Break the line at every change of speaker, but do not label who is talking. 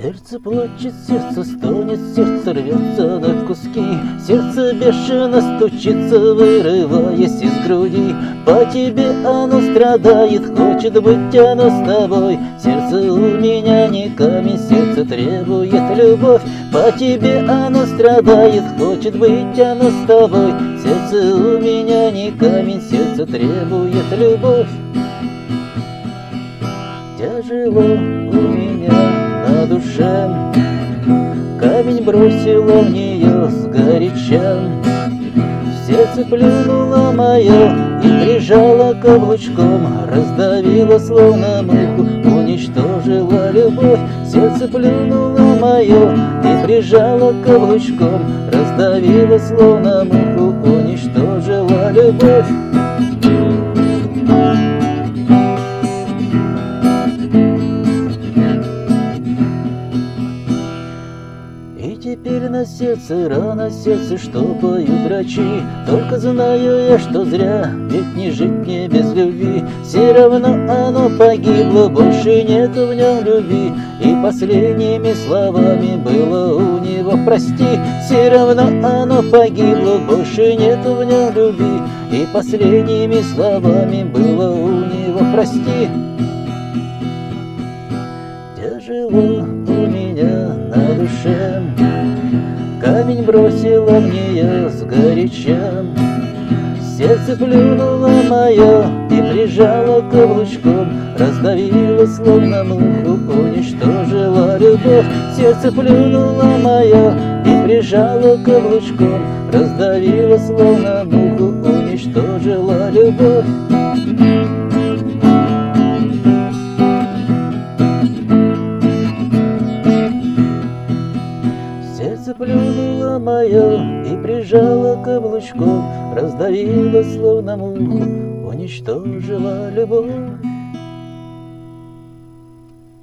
Сердце плачет, сердце стонет, сердце рвется на куски. Сердце бешено стучится, вырываясь из груди. По тебе оно страдает, хочет быть оно с тобой. Сердце у меня не камень, сердце требует любовь. По тебе оно страдает, хочет быть оно с тобой. Сердце у меня не камень, сердце требует любовь. Тяжело бросила в нее сгоряча. Сердце плюнула мое и прижала каблучком Раздавила словно муху, уничтожила любовь. Сердце плюнула мое и прижала каблучком Раздавила словно муху, уничтожила любовь теперь на сердце рана, сердце, что поют врачи? Только знаю я, что зря, ведь не жить мне без любви. Все равно оно погибло, больше нет в нем любви. И последними словами было у него прости Все равно оно погибло, больше нет в нем любви. И последними словами было у него прости Тяжело у меня на душе Камень бросила в нее сгоряча. Сердце плюнуло мое и прижало каблучком. Раздавила словно муху, уничтожила любовь. Сердце плюнуло мое и прижало каблучком. Раздавила словно муху, уничтожила любовь мое и прижало каблучком, Раздавило словно муху, уничтожила любовь.